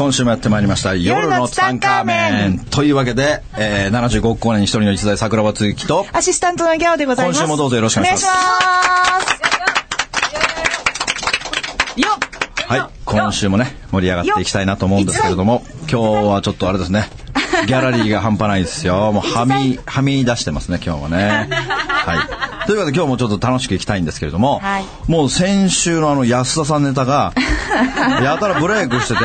今週もやってまいりました。夜のツタンカーメン。というわけで、えー、75億光年に一人の一代桜庭つゆきと、アシスタントのギャオでございます。今週もどうぞよろしくお願いします。よっはい、今週もね、盛り上がっていきたいなと思うんですけれども、今日はちょっとあれですね、ギャラリーが半端ないですよ。もうはみ、はみ出してますね、今日はね。はい。というわけで今日もちょっと楽しくいきたいんですけれども、はいもう先週のあの安田さんネタが、やたらブレイクしてて、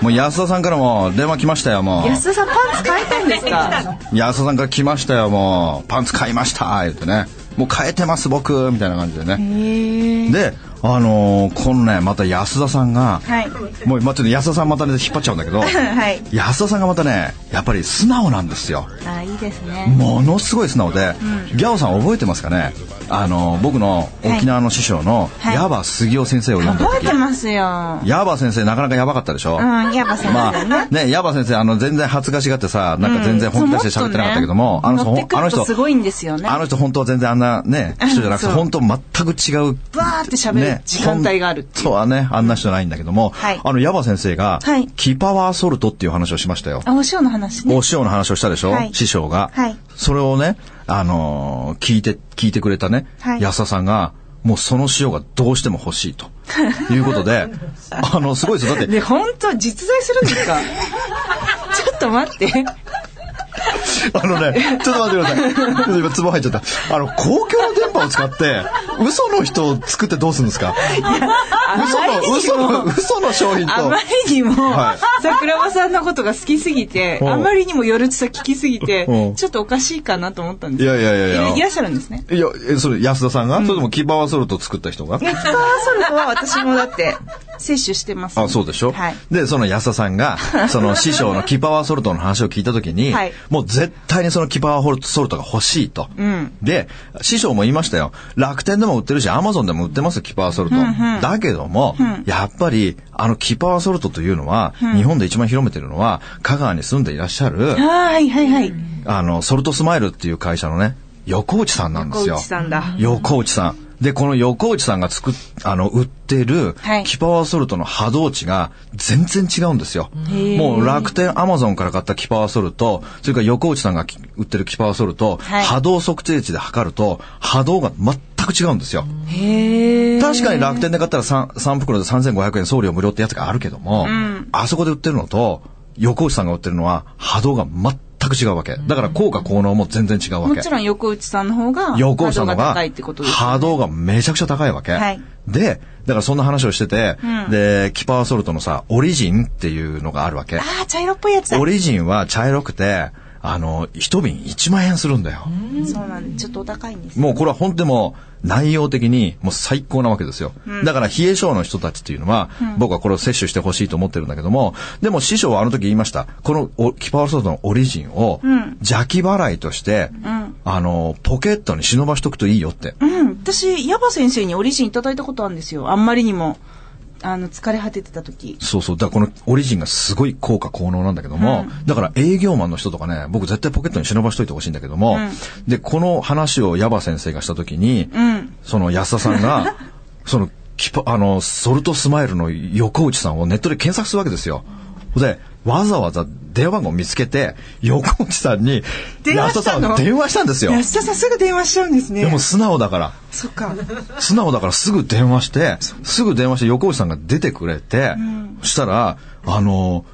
もう安田さんからも電話来ましたよ、もう。安田さんパンツ変えたんですか？安田さんから来ましたよ、もう。パンツ買いました、言ってね。もう変えてます、僕、みたいな感じでね。で、あのー、このね、また安田さんが、はい。もう、まあ、ちょっと安田さんまたね、引っ張っちゃうんだけど、はい。安田さんがまたね、やっぱり素直なんですよ。あ、いいですね。ものすごい素直で、ギャオさん覚えてますかね？あの、僕の沖縄の師匠の、はい矢場杉雄先生を読んだ時覚えて、ますよ。矢場先生なかなかやばかったでしょ、うん、先ま生ね。あ、ね、矢場先生、あの、全然恥ずかしがってさ、なんか全然本気出して喋ってなかったけども、あの人、乗ってくるあの人、とすごいんですよね。あの人本当は全然あんなね、人じゃなくて、本当全く違う。バーって喋る時間帯があるっていう。そうはね、あんな人ないんだけども、はいあの、矢場先生が、はいキパワーソルトっていう話をしましたよ。あ、お塩の話ねお。塩の話をしたでしょ、はい師匠が、はいそれをね、あのー聞いて、聞いてくれたね、はい安田さんが、もうその塩がどうしても欲しいと。いうことで、あの、すごいですよ。だって、で、本当実在するんですか？ちょっと待って。あのね、ちょっと待ってください。ちょっと今、ツボ入っちゃった。あの、公共の電波を使って、嘘の人を作ってどうするんですか？嘘の、嘘の、嘘の商品と。あま。りにも、はい。桜庭さんのことが好きすぎて、うん。あまりにも夜つさ聞きすぎてう、ん。ちょっとおかしいかなと思ったんです。いやいやいやいや。いらっしゃるんですね。いや、え、それ、安田さんが、それともキパワーソルトを作った人が？ネキパーソルトは私もだって、摂取してます。あ、そうでしょ、はい。で、その安田さんが、その師匠のキパワーソルトの話を聞いたときに、はいもう絶対にそのキパワーソルトが欲しいと。うんで、師匠も言いましたよ。楽天でも売ってるし、アマゾンでも売ってます、キパワーソルト。だけども、やっぱり、あのキパワーソルトというのは、日本で一番広めてるのは、香川に住んでいらっしゃる、はいはいはい。あの、ソルトスマイルっていう会社のね、横内さんなんですよ。横内さんだ横内さん。で、この横内さんが作っ、あの、売ってるはい、キパワーソルトの波動値が全然違うんですよ。もう楽天、アマゾンから買ったキパワーソルト、それから横内さんがき売ってるキパワーソルト、はい。波動測定値で測ると、波動が全く違うんですよ。確かに楽天で買ったら 3, 3袋で3500円送料無料ってやつがあるけども、あそこで売ってるのと、横内さんが売ってるのは波動が全く違うわけ。だから効果効能も全然違うわけ。もちろん横内さんの方が、横内さんのが波動が高いってことですよね。波動がめちゃくちゃ高いわけ。はいで、だからそんな話をしてて、うんで、キパワーソルトのさ、オリジンっていうのがあるわけ。ああ、茶色っぽいやつだ。オリジンは茶色くて、あの、一瓶1万円するんだよ。そうなんで、ちょっとお高いんです。もうこれは本当にもう内容的にもう最高なわけですよ。だから冷え性の人たちっていうのは、僕はこれを摂取してほしいと思ってるんだけども、でも師匠はあの時言いました。このおキパワーソルトのオリジンをん邪気払いとして、んあの、ポケットに忍ばしとくといいよって。うん、私、ヤバ先生にオリジンいただいたことあるんですよ。あんまりにも、あの、疲れ果ててた時。そうそう。だからこのオリジンがすごい効果効能なんだけども、だから営業マンの人とかね、僕絶対ポケットに忍ばしといてほしいんだけども、で、この話をヤバ先生がした時に、うん。その安田さんが、その、キパ、あの、ソルトスマイルの横内さんをネットで検索するわけですよ。で、わざわざ電話番号を見つけて、横内さんに、電話安田したの？さんは電話したんですよ。安田さんすぐ電話しちゃうんですね。でも素直だから。そっか。素直だからすぐ電話して、すぐ電話して横内さんが出てくれて、そしたら、あの、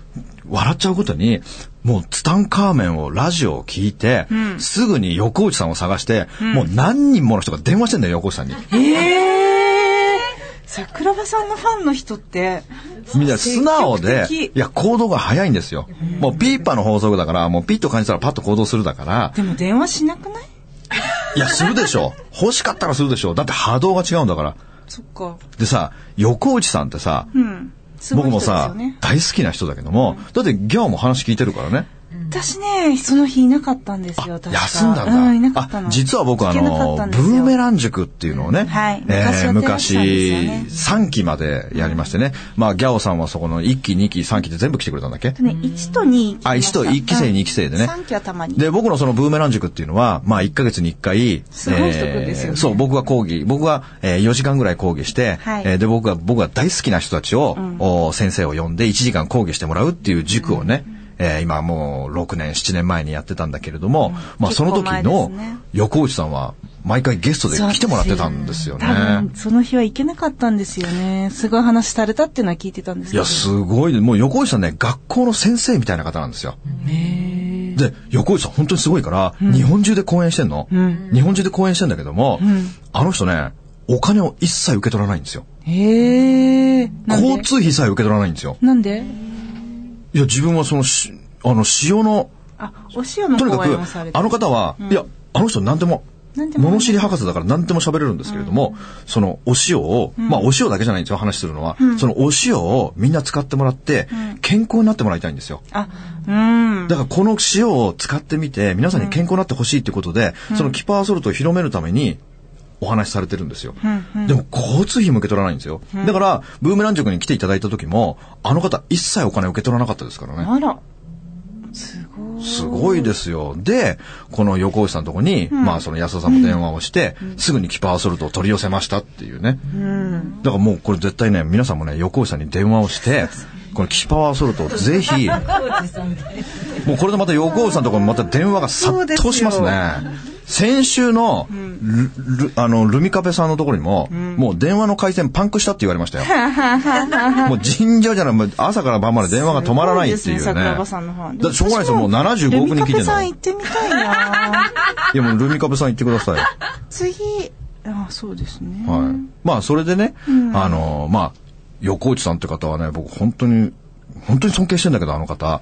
笑っちゃうことに、もうツタンカーメンをラジオを聞いて、すぐに横内さんを探して、もう何人もの人が電話してんだよ、横内さんに。ええ桜庭さんのファンの人って、みんな素直で、いや、行動が早いんですよ。もうピーパーの法則だから、もうピッと感じたらパッと行動するだから、でも電話しなくない？いや、するでしょ。欲しかったらするでしょ。だって波動が違うんだから。そっか。でさ、横内さんってさ、うん。すごい人ですよ僕もさ、ね。大好きな人だけども、だってギャオも話聞いてるからね。私ね、その日いなかったんですよ、確か。休んだんだ。うん、いなかったの。あ、実は僕あのブーメラン塾っていうのをね、はい。えー昔やってらっしゃるん昔、ですよ3期までやりましてね。まあ、ギャオさんはそこの1期、2期、3期で全部来てくれたんだっけ？でね、1と2あ、1と1期生、2期生でね。3期はたまに。で、僕のそのブーメラン塾っていうのは、まあ1ヶ月に1回、すごい人来るんですよね。そう、僕が講義、僕が、えー4時間ぐらい講義して、はい。えーで、僕が、僕が大好きな人たちを、お先生を呼んで1時間講義してもらうっていう塾をね、えー今もう6年、7年前にやってたんだけれども、まあその時の横内さんは毎回ゲストで来てもらってたんですよね。多分、その日は行けなかったんですよね。すごい話されたっていうのは聞いてたんですけど。いや、すごいね。もう横内さんね、学校の先生みたいな方なんですよ。で、横内さん本当にすごいから、日本中で講演してんの、日本中で講演してんだけども、あの人ね、お金を一切受け取らないんですよ。へえ。交通費さえ受け取らないんですよ。なんで？いや、自分はそのし、あの、塩の、あ、お塩のとにかくあの方は、いや、あの人何でも、物知り博士だから何でも喋れるんですけれども、そのお塩を、まあお塩だけじゃないんですよ、話するのは。そのお塩をみんな使ってもらって、健康になってもらいたいんですよ。あ、うん。だからこの塩を使ってみて、皆さんに健康になってほしいってことで、そのキパーソルトを広めるために、お話しされてるんですよ。でも交通費も受け取らないんですよ。だから、ブーメラン塾に来ていただいた時も、あの方一切お金受け取らなかったですからね。あら。すごい。すごいですよ。で、この横内さんのとこに、まあその安田さんも電話をして、すぐにキパーソルトを取り寄せましたっていうね。だからもうこれ絶対ね、皆さんもね、横内さんに電話をして、このキパワーソルトをぜひ、もうこれでまた横内さんのところにまた電話が殺到しますね。先週のル、ルあの、ルミカペさんのところにも、もう電話の回線パンクしたって言われましたよ。もう尋常じゃない、もう朝から晩まで電話が止まらないっていうね。桜庭さんの方はだってしょうがないですよ、もう75億人聞いてるルミカペさんの。行ってみたいないやもうルミカペさん言ってください。次、あ、そうですね。はい。まあ、それでね、あの、まあ、横内さんって方はね、僕本当に、本当に尊敬してんだけど、あの方。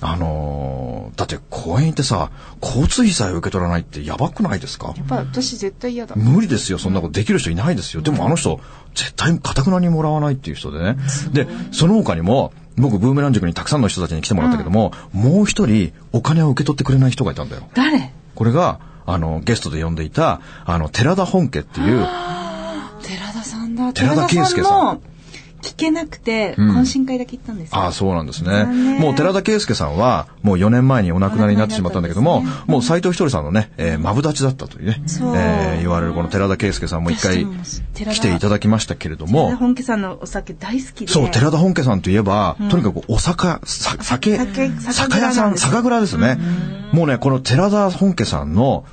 あのーだって公園行ってさ、交通費さえ受け取らないってやばくないですか？やっぱ私絶対嫌だ。無理ですよ、そんなことできる人いないですよ。でもあの人、絶対かたくなにもらわないっていう人でね。で、その他にも、僕、ブーメラン塾にたくさんの人たちに来てもらったけども、もう一人、お金を受け取ってくれない人がいたんだよ。誰？これが、あの、ゲストで呼んでいた、あの、寺田本家っていう、寺田さんだ。寺田圭介さんも聞けなくて、懇親会だけ行ったんですよ。ああ、そうなんですね。もう寺田圭介さんは、もう4年前にお亡くなりになってしまったんだけども、ねもう斎藤ひとりさんのね、えー、マブダチだったというね、そうえー言われるこの寺田圭介さんも一回来ていただきましたけれど寺田も、本家さんのお酒大好きで。そう、寺田本家さんといえば、とにかくお酒、さ酒、酒酒屋さん、酒蔵ですね。もうね、この寺田本家さんの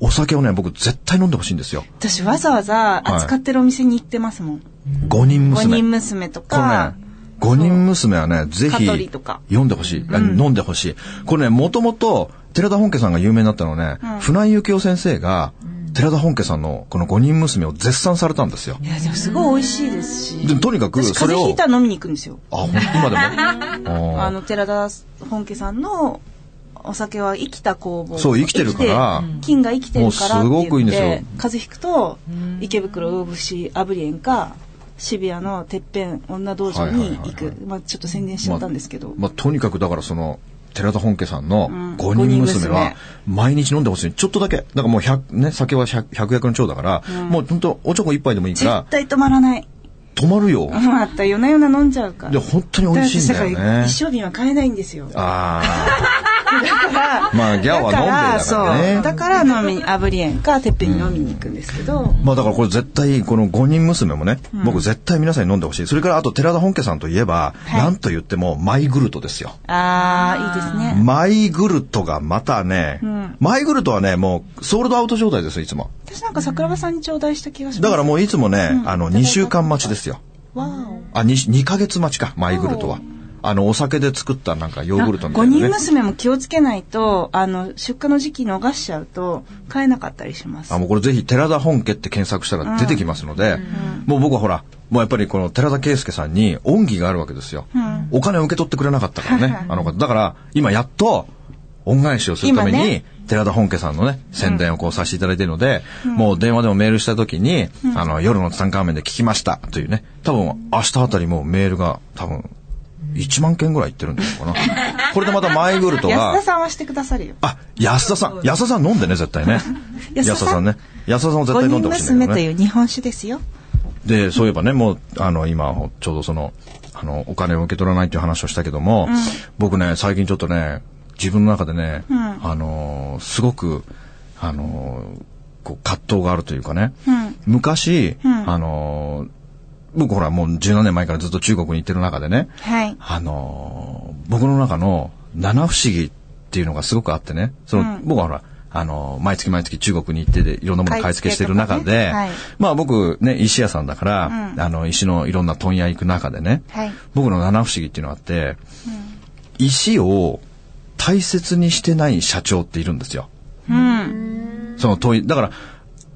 お酒をね、僕絶対飲んでほしいんですよ。私わざわざ扱ってるお店に行ってますもん。五人娘。五人娘とかね、、五人娘はね、ぜひ読んでほしい、あ飲んでほしい。これね、もともと寺田本家さんが有名になったのはね、船井幸雄先生が寺田本家さんのこの五人娘を絶賛されたんですよ。いや、でもすごい美味しいですし。でとにかく私それを風邪ひいたら飲みに行くんですよ。あ、ほん今でも？あの、寺田本家さんのお酒は生きた工房。そう生きてるから生きて金が生きてるからすごくいいんですよ風邪ひくと、池袋大節アブリエンか、渋谷のてっぺん女道場に行く。まあちょっと宣伝しちゃったんですけど。まあ、とにかくだからその、寺田本家さんのん五人娘は五毎日飲んでほしい。ちょっとだけ。だからもう100、ね、酒は100 100薬の長だから、もう本当おちょこ一杯でもいいから、絶対止まらない。止まるよ。また夜な夜な飲んじゃうから。で、本当に美味しいんだよだからね。一升瓶は買えないんですよ。あだからあ。まあ、ギャオは飲んでるだからね。だから飲みに、アブリエンか、てっぺんに飲みに行くんですけど。まあだからこれ絶対この五人娘もね、僕絶対皆さんに飲んでほしい。それからあと寺田本家さんといえば、はいなんと言ってもマイグルトですよ。ああ、いいですね。マイグルトがまたね、マイグルトはね、もうソールドアウト状態ですよ、いつも。私なんか桜庭さんに頂戴した気がします。だからもういつもね、あの、2週間待ちですよ。わーあ、2, 2ヶ月待ちか、マイグルトは。あの、お酒で作ったなんかヨーグルトみた五いなね。人娘も気をつけないと、あの、出荷の時期逃しちゃうと、買えなかったりします。あ、もうこれぜひ寺田本家って検索したら出てきますので、もう僕はほら、もうやっぱりこの寺田圭介さんに恩義があるわけですよ。お金を受け取ってくれなかったからね、あの方。だから、今やっと、恩返しをするために、寺田本家さんのね、宣伝をこうさせていただいているので、もう電話でもメールした時に、あの、夜のツタンカーメンで聞きましたというね、多分明日あたりもうメールが多分、1万件ぐらい行ってるんだよかな。これでまたマイグルトが安田、さんはしてくださるよ。あ、安田さん、安田さん飲んでね、絶対ね。安田さん？ね。安田さんも絶五対飲ん人でほしいね。娘という日本酒ですよ。で、そういえばね、もう、あの、今、ちょうどその、あの、お金を受け取らないっていう話をしたけども、僕ね、最近ちょっとね、自分の中でね、あの、すごく、あの、こう、葛藤があるというかね、昔、あの、僕ほらもう17年前からずっと中国に行ってる中でね、はい。あのー僕の中の七不思議っていうのがすごくあってね、その、僕はほら、あのー毎月毎月中国に行ってでいろんなもの買い付けしてる中で、ねはいまあ僕ね、石屋さんだから、あの、石のいろんな問屋行く中でね、はい僕の七不思議っていうのがあって、石を大切にしてない社長っているんですよ。うん。その問い、だから、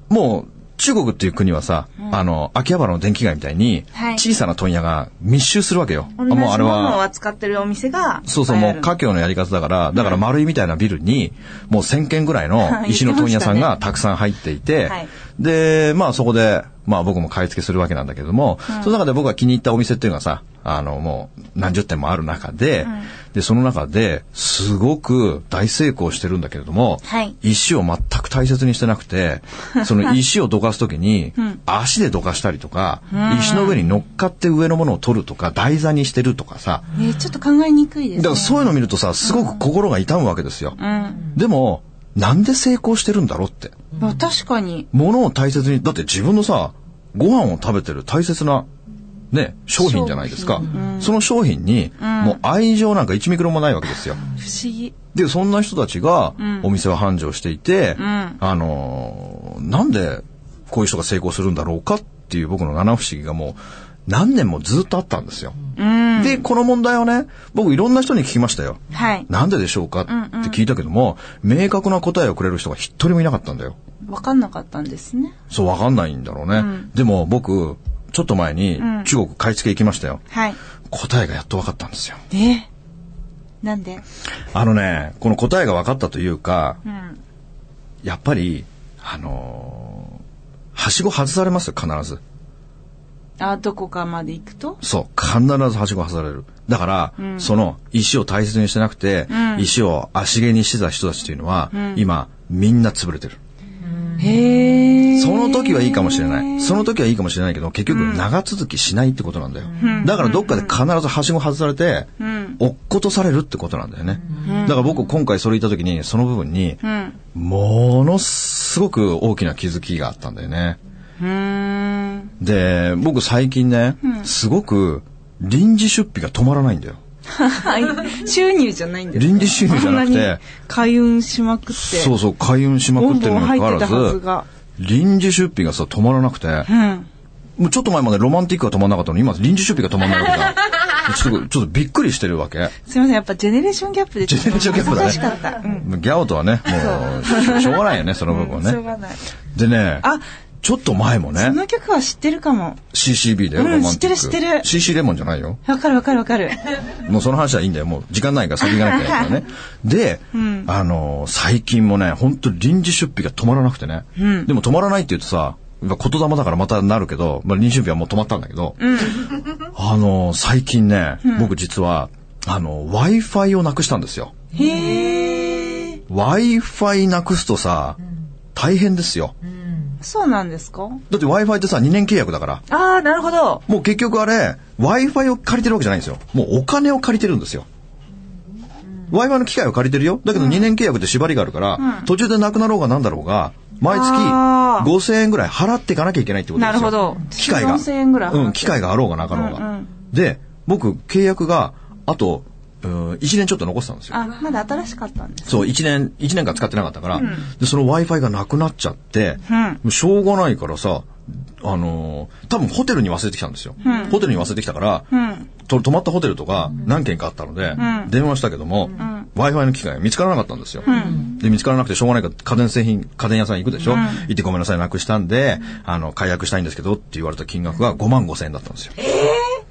もう、中国っていう国はさ、あの、秋葉原の電気街みたいに、はい。小さな問屋が密集するわけよ。同じももうあれのをは、扱ってるお店が。そうそう、もうか家業のやり方だから、だから丸いみたいなビルに、もう1000軒ぐらいの 石の問屋さんがたくさん入っていて、はいで、まあそこで、まあ僕も買い付けするわけなんだけども、その中で僕が気に入ったお店っていうのがさ、あのもう何十店もある中で、で、その中で、すごく大成功してるんだけれども、はい石を全く大切にしてなくて、その石をどかすときに、足でどかしたりとか、石の上に乗っかって上のものを取るとか、台座にしてるとかさ、えーちょっと考えにくいですね。だからそういうのを見るとさ、すごく心が痛むわけですよ。うん。でも、なんで成功してるんだろうって。まあ確かに。物を大切に、だって自分のさ、ご飯を食べてる大切な、ね、商品じゃないですか。その商品に、もう愛情なんか1ミクロもないわけですよ。不思議。で、そんな人たちが、お店を繁盛していて、んあのーなんで、こういう人が成功するんだろうかっていう僕の七不思議がもう、何年もずっとあったんですよ。うん。で、この問題をね、僕いろんな人に聞きましたよ。はい。なんででしょうか？って聞いたけども、明確な答えをくれる人が一人もいなかったんだよ。わかんなかったんですね。そう、わかんないんだろうね。でも僕、ちょっと前に中国買い付け行きましたよ。はい。答えがやっとわかったんですよ。で、なんで？あのね、この答えが分かったというか、うん。やっぱり、あのーはしご外されますよ、必ず。あ、どこかまで行くと？そう、必ずはしご外される。だから、その石を大切にしてなくて、石を足毛にしてた人たちというのは、今、みんな潰れてる。へえ。その時はいいかもしれない。その時はいいかもしれないけど、結局長続きしないってことなんだよ。だからどっかで必ずはしご外されて、落っことされるってことなんだよね。だから僕今回それ言った時に、その部分に、うん。ものすごく大きな気づきがあったんだよね。うーん。で、僕最近ね、すごく臨時出費が止まらないんだよ。はい。収入じゃないんですか臨時収入じゃなくて開運しまくって。そうそう、開運しまくってるにもかかわらず臨時出費がさ、止まらなくて、うん。もうちょっと前までロマンティックが止まんなかったのに、今臨時出費が止まんないわけだ。ちょっと、ちょっとびっくりしてるわけ。すいません、やっぱジェネレーションギャップでジェネレーションギャップだねかった。うん。ギャオとはね、もう、しょしょうがないよね、その部分はね。しょうがない。でね、あ、ちょっと前もねそ、の曲は知ってるかも。CCB だよ、うん。知ってる知ってる CC レモンじゃないよ。わかるわかるわかる。もうその話はいいんだよ。もう時間ないから先行かなきゃいけないからね。で、あのー最近もね、本当臨時出費が止まらなくてね。でも止まらないって言うとさ、言霊だからまたなるけど、まあ、臨時出費はもう止まったんだけど、あのー最近ね、僕実は、あの、Wi-Fi をなくしたんですよ。へえ。Wi-Fi なくすとさ、大変ですよ。そうなんですか？だって Wi-Fi ってさ、2年契約だから。ああ、なるほど。もう結局あれ、Wi-Fi を借りてるわけじゃないんですよ。もうお金を借りてるんですよ。Wi-Fi の機械を借りてるよ。だけど2年契約って縛りがあるから、途中でなくなろうがなんだろうが、毎月あー5000円ぐらい払っていかなきゃいけないってことですよ。なるほど機械が。4000円ぐらいうん、機械があろうがなかろうが。うんうんで、僕、契約が、あと、うん、1年ちょっと残ってたんですよ。あ、まだ新しかったんです。そう、1年、一年間使ってなかったから、で、その Wi-Fi がなくなっちゃって、うんもうしょうがないからさ、あのー多分ホテルに忘れてきたんですよ。ホテルに忘れてきたから、うん。と泊まったホテルとか何軒かあったので、ん電話したけども、Wi-Fi の機械が見つからなかったんですよ。で、見つからなくてしょうがないから家電製品、家電屋さん行くでしょ、行ってごめんなさい、なくしたんで、あの、解約したいんですけどって言われた金額が5万5千円だったんですよ。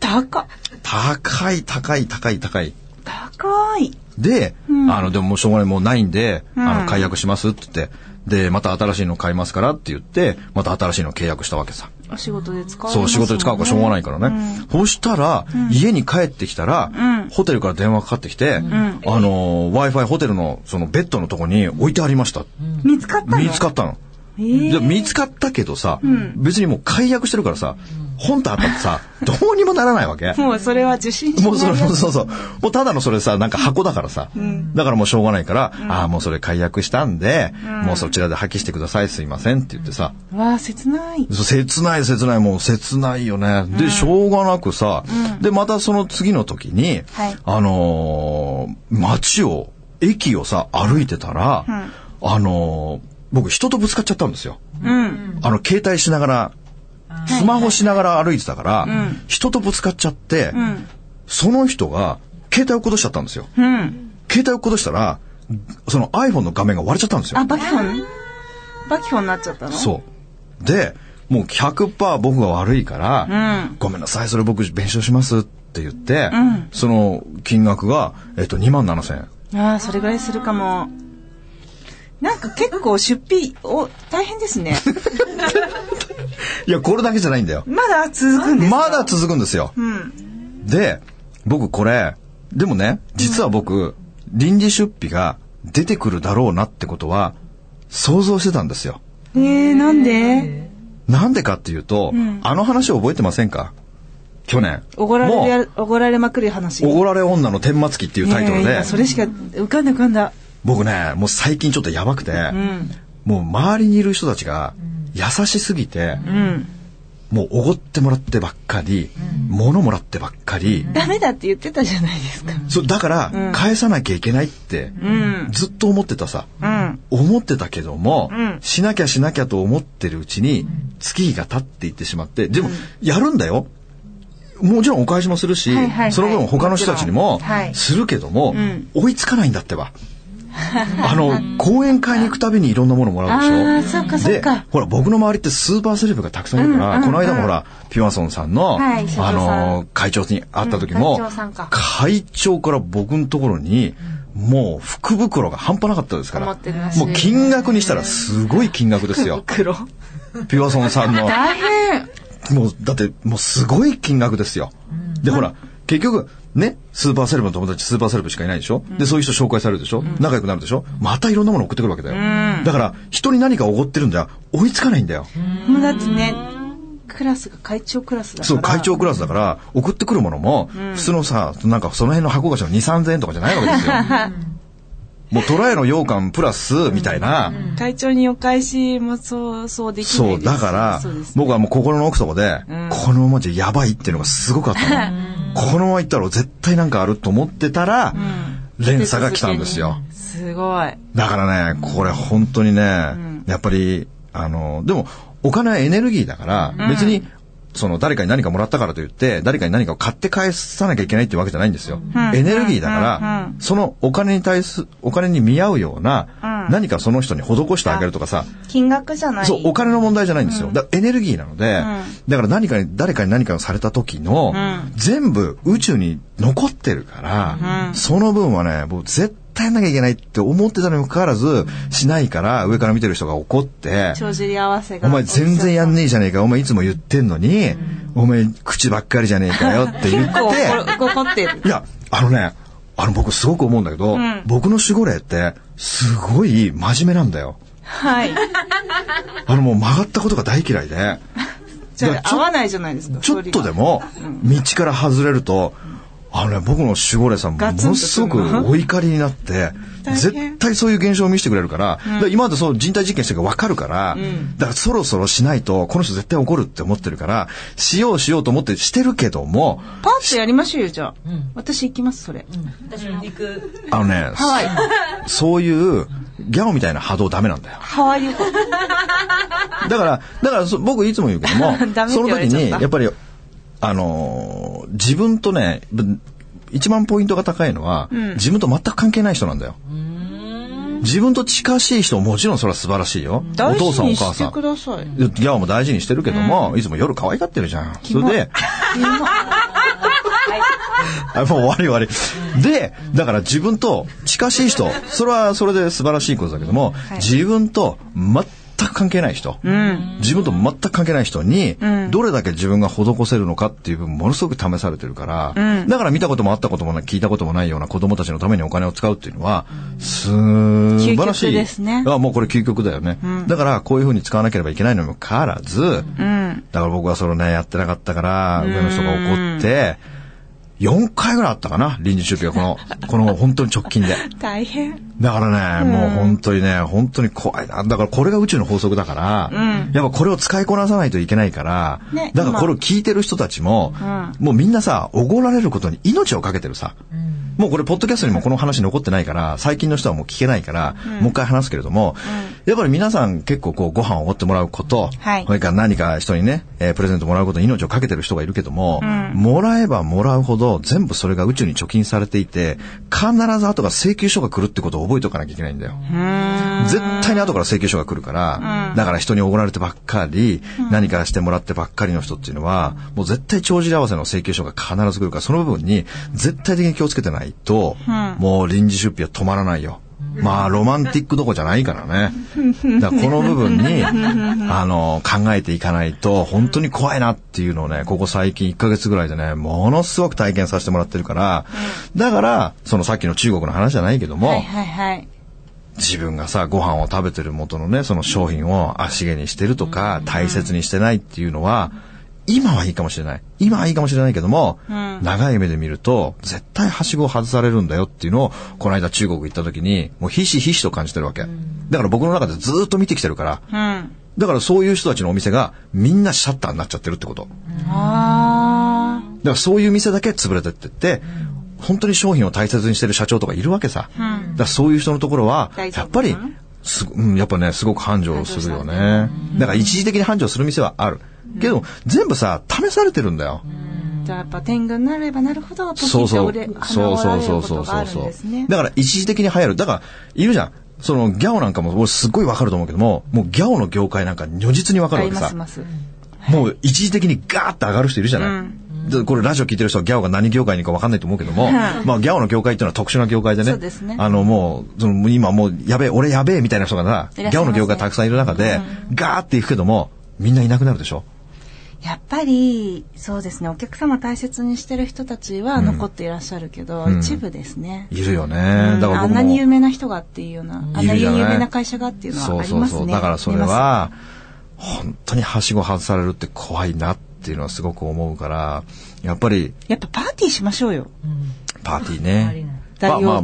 高っ。高い、高い、高い、高い。高い。で、あの、でももうしょうがない、もうないんで、あの、解約しますって言って、で、また新しいの買いますからって言って、また新しいの契約したわけさ。お仕事で使われそう、仕事で使うからしょうがないからね。そしたら、家に帰ってきたら、ホテルから電話かかってきて、あの、Wi-Fi ホテルのそのベッドのとこに置いてありました。見つかったの？見つかったの。えー。で見つかったけどさ、別にもう解約してるからさ、本とあったってさ、どうにもならないわけ。もうそれは受信もうそれ、もうそうそう。もうただのそれさ、なんか箱だからさ。だからもうしょうがないから、ああ、もうそれ解約したんで、もうそちらで破棄してください、すいませんって言ってさ。わあ切ない。切ない切ない、もう切ないよね。で、しょうがなくさ、で、またその次の時に、はい。あのー街を、駅をさ、歩いてたら、あのー僕人とぶつかっちゃったんですよ。うん。あの、携帯しながら、スマホしながら歩いてたから、人とぶつかっちゃって、ん。その人が、携帯を落っことしちゃったんですよ。うん。携帯を落っことしたら、その iPhone の画面が割れちゃったんですよ。あ。バキフォン？バキフォンになっちゃったの？そう。で、もう100%僕が悪いから、うん。ごめんなさい、それ僕弁償しますって言って、ん。その金額が、えっと、2万7千円。ああそれぐらいするかもなんか結構出費お大変ですね。いや、これだけじゃないんだよ。まだ続くんですかまだ続くんですよ。うん。で、僕これ、でもね、実は僕、臨時出費が出てくるだろうなってことは、想像してたんですよ。えー、なんで？なんでかっていうと、あの話を覚えてませんか？去年。おごられおごられまくる話。おごられ女の天末期っていうタイトルで。それしか浮かんだ浮かんだ僕ね、もう最近ちょっとやばくて、うん。もう周りにいる人たちが優しすぎて、うん。もうおごってもらってばっかり、物もらってばっかり、ダメだって言ってたじゃないですか。そうだからうん。返さなきゃいけないって、うん。ずっと思ってたさ。うん。思ってたけども、うん。しなきゃしなきゃと思ってるうちに、月日が経っていってしまって、でも、やるんだよ。もちろんお返しもするし、はいはいはい。その分他の人たちにもするけども、ん。追いつかないんだってば。あの、講演会に行くたびにいろんなものもらうでしょ？ああそっかそほら、僕の周りってスーパーセレブがたくさんいるから、この間もほら、ピュアソンさんの、あの、会長に会った時も、うん会長か会長から僕のところに、もう福袋が半端なかったですから。もう金額にしたらすごい金額ですよ。黒ピュアソンさんの。大変もう、だって、もうすごい金額ですよ。で、ほら、結局、ね、スーパーセレブの友達、スーパーセレブしかいないでしょ、で、そういう人紹介されるでしょ、仲良くなるでしょ？またいろんなもの送ってくるわけだよ。だから、人に何かおごってるんじゃ追いつかないんだよ。もうだってねクラスが会長クラスだから。そう、会長クラスだから、送ってくるものも、普通のさ、なんかその辺の箱菓子の2、3000円とかじゃないわけですよ。もうトライの羊羹プラス、みたいな。会長にお返しもそうそうできないそう、だから僕はもう心の奥底で、ん。このままじゃやばいっていうのがすごくあったの。このまま行ったら絶対なんかあると思ってたら、連鎖が来たんですよ。すごい。だからね、これ本当にね、やっぱり、あの、でも、お金はエネルギーだから、別に、その誰かに何かもらったからといって、誰かに何かを買って返さなきゃいけないっていうわけじゃないんですよ。エネルギーだから、そのお金に対す、お金に見合うような、何かその人に施してあげるとかさ、金額じゃない。そう、お金の問題じゃないんですよ。だからエネルギーなので、だから何かに、誰かに何かをされた時の、全部宇宙に残ってるから、その分はね、僕絶対やんなきゃいけないって思ってたにもかかわらず、しないから上から見てる人が怒って、帳尻合わせがお前全然やんねえじゃねえか、お前いつも言ってんのに、お前口ばっかりじゃねえかよって言って、怒ってる。いや、あのね、あの僕すごく思うんだけど、ん。僕の守護霊ってすごい真面目なんだよ。はい。あのもう曲がったことが大嫌いで。じゃあ合わないじゃないですかちょっとでも道から外れると、あのね、僕の守護霊さんもの？すごくお怒りになって、絶対そういう現象を見せてくれるから、だから今までそう人体実験してるから分かるから、だからそろそろしないと、この人絶対怒るって思ってるから、しようしようと思ってしてるけども、パッとやりましょうよじゃあ、私行きますそれ、私も行く。あのね、ハワイ。そういうギャオみたいな波動ダメなんだよ。ハワイ。旅行だから、だからそ僕いつも言うけども その時に、やっぱり、あのー自分とね、ぶ一番ポイントが高いのは、自分と全く関係ない人なんだよ。自分と近しい人ももちろんそれは素晴らしいよ。お大父さんお母さん。くださいギャオも大事にしてるけども、いつも夜可愛がってるじゃん。それで、あもう終わり終わり。で、だから自分と近しい人、それはそれで素晴らしいことだけども、自分と全く関係ない人、自分と全く関係ない人に、どれだけ自分が施せるのかっていう部分ものすごく試されてるから、だから見たこともあったこともない、聞いたこともないような子供たちのためにお金を使うっていうのは、素晴らしい。ですねあもうこれ究極だよね。だからこういうふうに使わなければいけないのにもかかわらず、だから僕はそれをね、やってなかったから、上の人が怒って、4回ぐらいあったかな、臨時出費がこの、この本当に直近で。大変。だからね、もう本当にね、本当に怖いな。だからこれが宇宙の法則だから、やっぱこれを使いこなさないといけないから、ねだからこれを聞いてる人たちも、もうみんなさ、おごられることに命をかけてるさ。もうこれ、ポッドキャストにもこの話残ってないから、最近の人はもう聞けないから、もう一回話すけれども、やっぱり皆さん結構こう、ご飯をおごってもらうこと、はい。それから何か人にね、えープレゼントもらうことに命をかけてる人がいるけども、もらえばもらうほど、全部それが宇宙に貯金されていて、必ず後が請求書が来るってことを覚えておかなきゃいけないんだよ。絶対に後から請求書が来るから、だから人におごられてばっかり、何かしてもらってばっかりの人っていうのは、もう絶対帳尻合わせの請求書が必ず来るから、その部分に絶対的に気をつけてないと、もう臨時出費は止まらないよ。まあ、ロマンティックどころじゃないからね。だからこの部分に、あの、考えていかないと、本当に怖いなっていうのをね、ここ最近1ヶ月ぐらいでね、ものすごく体験させてもらってるから、だから、そのさっきの中国の話じゃないけども、はいはいはい。自分がさ、ご飯を食べてる元のね、その商品を足毛にしてるとか、大切にしてないっていうのは、今はいいかもしれない。今はいいかもしれないけども、長い目で見ると、絶対はしごを外されるんだよっていうのを、この間中国行った時に、もうひしひしと感じてるわけ。だから僕の中でずっと見てきてるから、うん。だからそういう人たちのお店がみんなシャッターになっちゃってるってこと。あだからそういう店だけ潰れてってって、本当に商品を大切にしてる社長とかいるわけさ。だからそういう人のところは、やっぱり、すごうん、やっぱね、すごく繁盛するよね。だから一時的に繁盛する店はある。けど、全部さ、試されてるんだよ。ーじゃあやっぱ天狗になればなるほど、そうそう。そうそうそうそうそうそう。だから一時的に流行る。だから、いるじゃん。そのギャオなんかも俺すっごいわかると思うけども、もうギャオの業界なんか如実にわかるわけさ。もう一時的にガーッと上がる人いるじゃない。でこれラジオ聞いてる人はギャオが何業界にか分かんないと思うけども、まあギャオの業界っていうのは特殊な業界でね。あのもう、その今もうやべえ、俺やべえみたいな人がさ、ギャオの業界たくさんいる中で、ガーって行くけども、みんないなくなるでしょ。やっぱり、そうですね、お客様大切にしてる人たちは残っていらっしゃるけど、一部ですね。いるよね。うんだから。あんなに有名な人がっていうような、あんなに有名な会社がっていうのはありますね。だからそれは、本当にはしご外されるって怖いなっていうのはすごく思うから、やっぱりやっぱパーティーしましょうよ。パーティーね。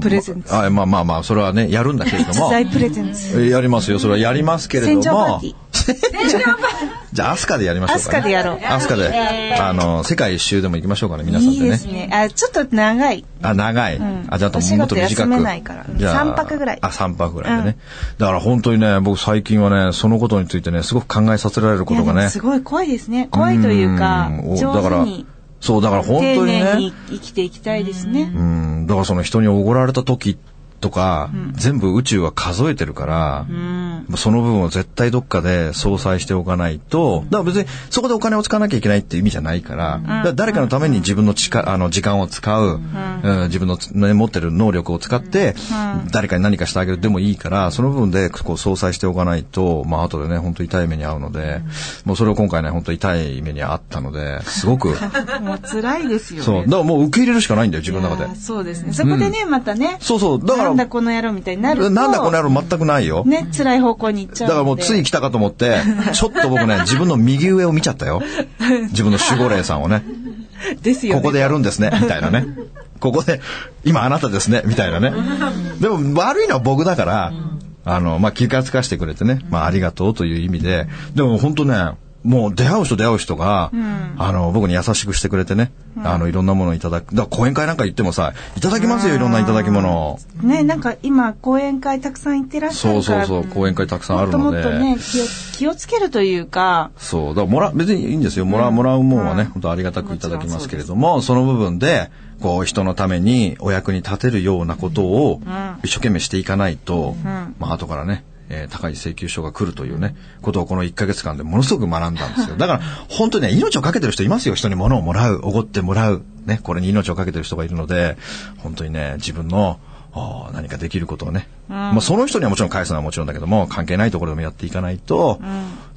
プレゼンツ。あまあまあまあ、それはね、やるんだけれども。大プレゼンツ。えやりますよ。それはやりますけれどもティ。じゃあ、アスカでやりましょうか、ね。アスカでやろうアスカで、あの、世界一周でも行きましょうかね、皆さんいいでね。ですね。あ、ちょっと長い。あ、長い。んあ、じゃあ、もっと短く。ないからじゃあ三泊ぐらいあ、3泊ぐらいでね。だから本当にね、僕最近はね、そのことについてね、すごく考えさせられることがね。すごい怖いですね。怖いというかうん、だから手に、そう、だから本丁当に寧にね。生きていきたいですね。うん、だからその人におごられた時とか、全部宇宙は数えてるから、うん。その部分を絶対どっかで相殺しておかないと、だから別にそこでお金を使わなきゃいけないっていう意味じゃないから、だから誰かのために自分の力、あの時間を使う、うん。自分のつ、ね、持ってる能力を使って、誰かに何かしてあげるでもいいから、その部分でこう相殺しておかないと、まあ後でね、本当痛い目に遭うので、もうそれを今回ね、本当痛い目に遭ったので、すごく、もう辛いですよね。そう、だからもう受け入れるしかないんだよ、自分の中で。そうですね。そこでね、またね、そうそう、だから、なんだこの野郎みたいになると、なんだこの野郎全くないよ。ね、辛い方向に行っちゃう。だからもうつい来たかと思って、ちょっと僕ね、自分の右上を見ちゃったよ。自分の守護霊さんをね。ですよね。ここでやるんですね、みたいなね。ここで、今あなたですね、みたいなね。でも悪いのは僕だから、あの、まあ、気がつかせてくれてね、まあ、ありがとうという意味で、でも本当ね、もう出会う人出会う人が、あの、僕に優しくしてくれてね、あの、いろんなものをいただく。だから講演会なんか行ってもさ、いただきますよ、いろんないただき物を。ね、なんか今、講演会たくさん行ってらっしゃるから。そうそうそう講演会たくさんあるのでもっともっとね、気を、気をつけるというか、そう。だからもら、別にいいんですよ。もらう、もらうもんはね、本当ありがたくいただきますけれども、その部分で、こう、人のためにお役に立てるようなことを、一生懸命していかないと、まあ、後からね、えー高い請求書が来るというね、ことをこの1ヶ月間でものすごく学んだんですよ。だから、本当にね、命をかけてる人いますよ。人に物をもらう、おごってもらう。ね、これに命をかけてる人がいるので、本当にね、自分の、何かできることをね、まあその人にはもちろん返すのはもちろんだけども、関係ないところでもやっていかないと、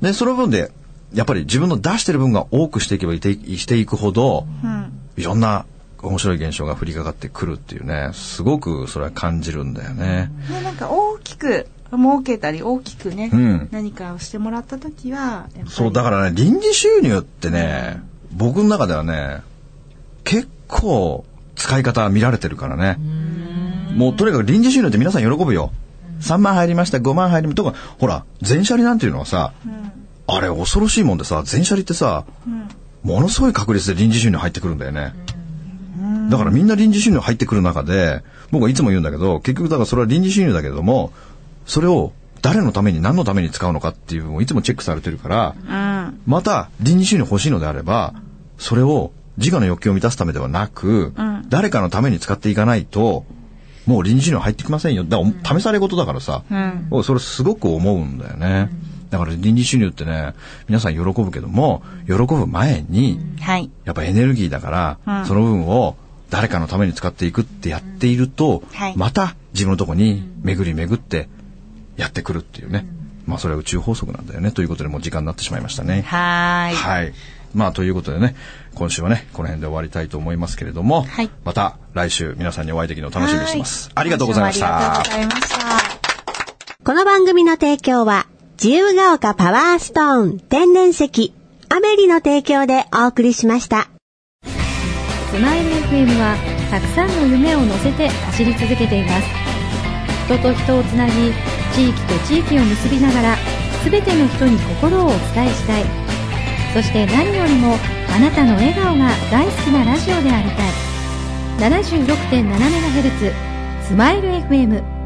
で、その分で、やっぱり自分の出してる分が多くしていけばいてしていくほど、いろんな面白い現象が降りかかってくるっていうね、すごくそれは感じるんだよね。ね、なんか大きく儲けたり大きくね、うん。何かをしてもらった時はそう、だからね、臨時収入ってね、僕の中ではね、結構使い方見られてるからね。もうとにかく臨時収入って皆さん喜ぶよ。3万入りました、5万入りました。とか、ほら、全車利なんていうのはさ、あれ恐ろしいもんでさ、全車利ってさ、ものすごい確率で臨時収入入ってくるんだよね。だからみんな臨時収入入ってくる中で、僕はいつも言うんだけど、結局だからそれは臨時収入だけれども、それを誰のために何のために使うのかっていうのをいつもチェックされてるから、うん。また臨時収入欲しいのであれば、それを自我の欲求を満たすためではなく、ん。誰かのために使っていかないと、もう臨時収入入ってきませんよ。だから、試され事だからさ、うん。僕それすごく思うんだよね。だから臨時収入ってね、皆さん喜ぶけども、喜ぶ前に、はい。やっぱエネルギーだから、うん。その分を誰かのために使っていくってやっていると、はい。また自分のとこに巡り巡ってやってくるっていうね。まあそれは宇宙法則なんだよね。ということでもう時間になってしまいましたね。はーいはい。まあということでね、今週はね、この辺で終わりたいと思いますけれども、はいまた来週皆さんにお会いできるのを楽しみにしてます。ありがとうございました。ありがとうございました。この番組の提供は、自由が丘パワーストーン天然石、アメリの提供でお送りしました。スマイル FM はたくさんの夢を乗せて走り続けています人と人をつなぎ地域と地域を結びながら全ての人に心をお伝えしたい。そして何よりもあなたの笑顔が大好きなラジオでありたい。76.7MHz スマイル FM